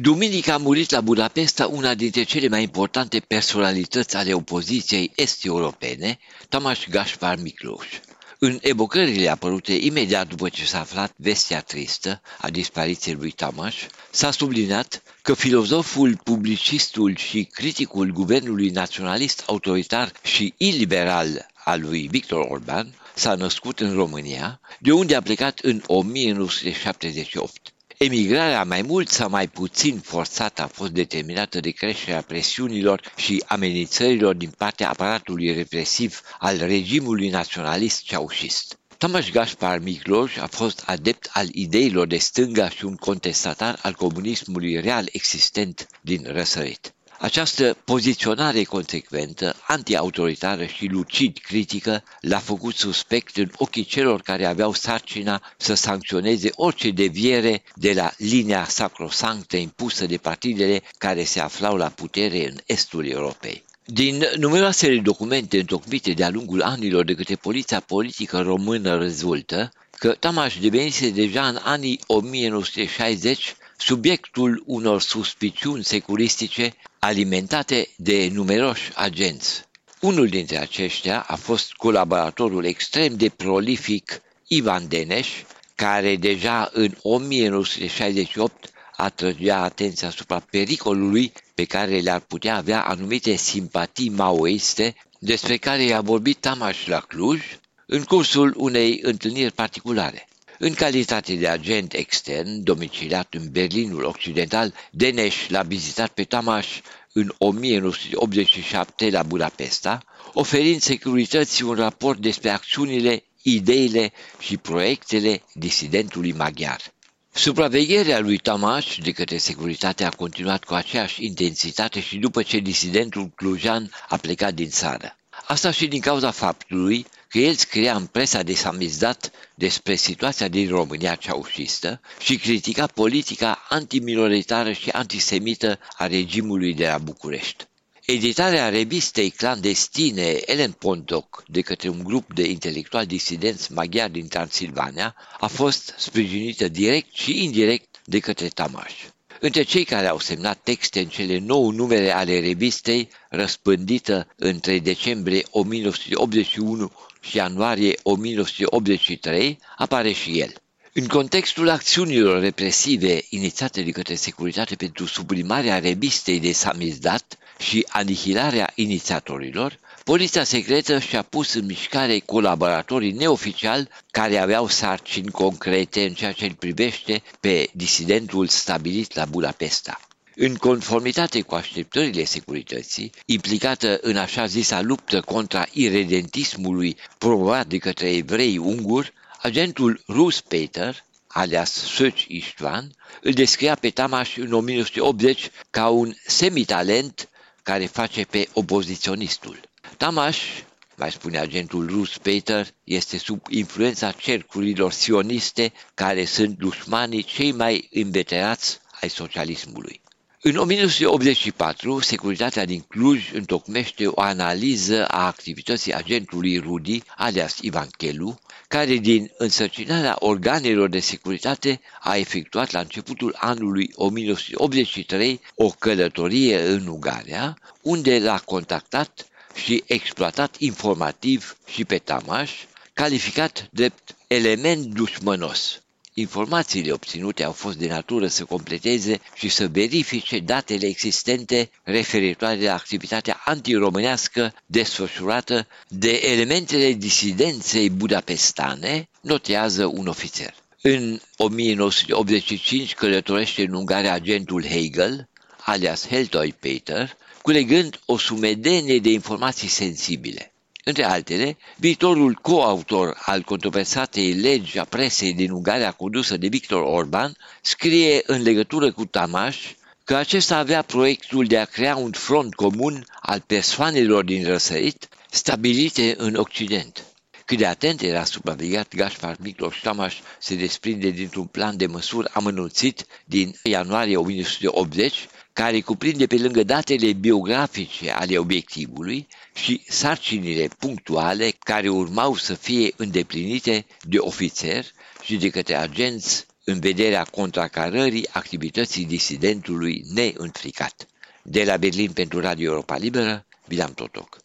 Duminică a murit la Budapesta una dintre cele mai importante personalități ale opoziției est-europene, Tamas Gaspar Miklós. În evocările apărute imediat după ce s-a aflat vestea tristă a dispariției lui Tamas, s-a subliniat că filozoful, publicistul și criticul guvernului naționalist autoritar și iliberal al lui Victor Orban s-a născut în România, de unde a plecat în 1978. Emigrarea mai mult sau mai puțin forțată a fost determinată de creșterea presiunilor și amenințărilor din partea aparatului represiv al regimului naționalist ceaușist. Tomaș Gaspar Micloș a fost adept al ideilor de stânga și un contestatar al comunismului real existent din răsărit. Această poziționare consecventă, antiautoritară și lucid critică l-a făcut suspect în ochii celor care aveau sarcina să sancționeze orice deviere de la linia sacrosanctă impusă de partidele care se aflau la putere în estul Europei. Din numeroasele documente întocmite de-a lungul anilor de către poliția politică română rezultă că Tamaș devenise deja în anii 1960 subiectul unor suspiciuni securistice alimentate de numeroși agenți. Unul dintre aceștia a fost colaboratorul extrem de prolific Ivan Deneș, care deja în 1968 atrăgea atenția asupra pericolului pe care le-ar putea avea anumite simpatii maoiste despre care i-a vorbit Tamaș la Cluj în cursul unei întâlniri particulare. În calitate de agent extern, domiciliat în Berlinul Occidental, Deneș l-a vizitat pe Tamaș în 1987 la Budapesta, oferind securității un raport despre acțiunile, ideile și proiectele disidentului maghiar. Supravegherea lui Tamaș de către securitate a continuat cu aceeași intensitate și după ce disidentul clujan a plecat din țară. Asta și din cauza faptului că el scria în presa de samizdat despre situația din România ceaușistă și critica politica antiminoritară și antisemită a regimului de la București. Editarea revistei clandestine Ellen Pontoc de către un grup de intelectuali disidenți maghiari din Transilvania a fost sprijinită direct și indirect de către Tamaș. Între cei care au semnat texte în cele nouă numere ale revistei, răspândită între decembrie 1981 și ianuarie 1983, apare și el. În contextul acțiunilor represive inițiate de către Securitate pentru sublimarea revistei de samizdat și anihilarea inițiatorilor, Poliția secretă și-a pus în mișcare colaboratorii neoficiali care aveau sarcini concrete în ceea ce îl privește pe disidentul stabilit la Budapesta. În conformitate cu așteptările securității, implicată în așa zisa luptă contra iredentismului promovat de către evrei unguri, agentul rus Peter, alias Söci Istvan, îl descria pe Tamaș în 1980 ca un semitalent care face pe opoziționistul. Tamaș, mai spune agentul rus Peter, este sub influența cercurilor sioniste care sunt dușmanii cei mai înveterați ai socialismului. În 1984, securitatea din Cluj întocmește o analiză a activității agentului Rudi, alias Ivan Chelu, care din însărcinarea organelor de securitate a efectuat la începutul anului 1983 o călătorie în Ungaria, unde l-a contactat și exploatat informativ și pe Tamaș, calificat drept element dușmănos. Informațiile obținute au fost de natură să completeze și să verifice datele existente referitoare la activitatea antiromânească desfășurată de elementele disidenței budapestane, notează un ofițer. În 1985 călătorește în Ungaria agentul Hegel, alias Heltoy Peter, culegând o sumedenie de informații sensibile. Între altele, viitorul coautor al controversatei legi a presei din Ungaria condusă de Victor Orban scrie în legătură cu Tamaș că acesta avea proiectul de a crea un front comun al persoanelor din răsărit stabilite în Occident. Cât de atent era supravegheat Gaspar Miklos Tamaș se desprinde dintr-un plan de măsuri amănunțit din ianuarie 1980 care cuprinde pe lângă datele biografice ale obiectivului și sarcinile punctuale care urmau să fie îndeplinite de ofițer și de către agenți în vederea contracarării activității disidentului neînfricat. De la Berlin pentru Radio Europa Liberă, Bilam Totoc.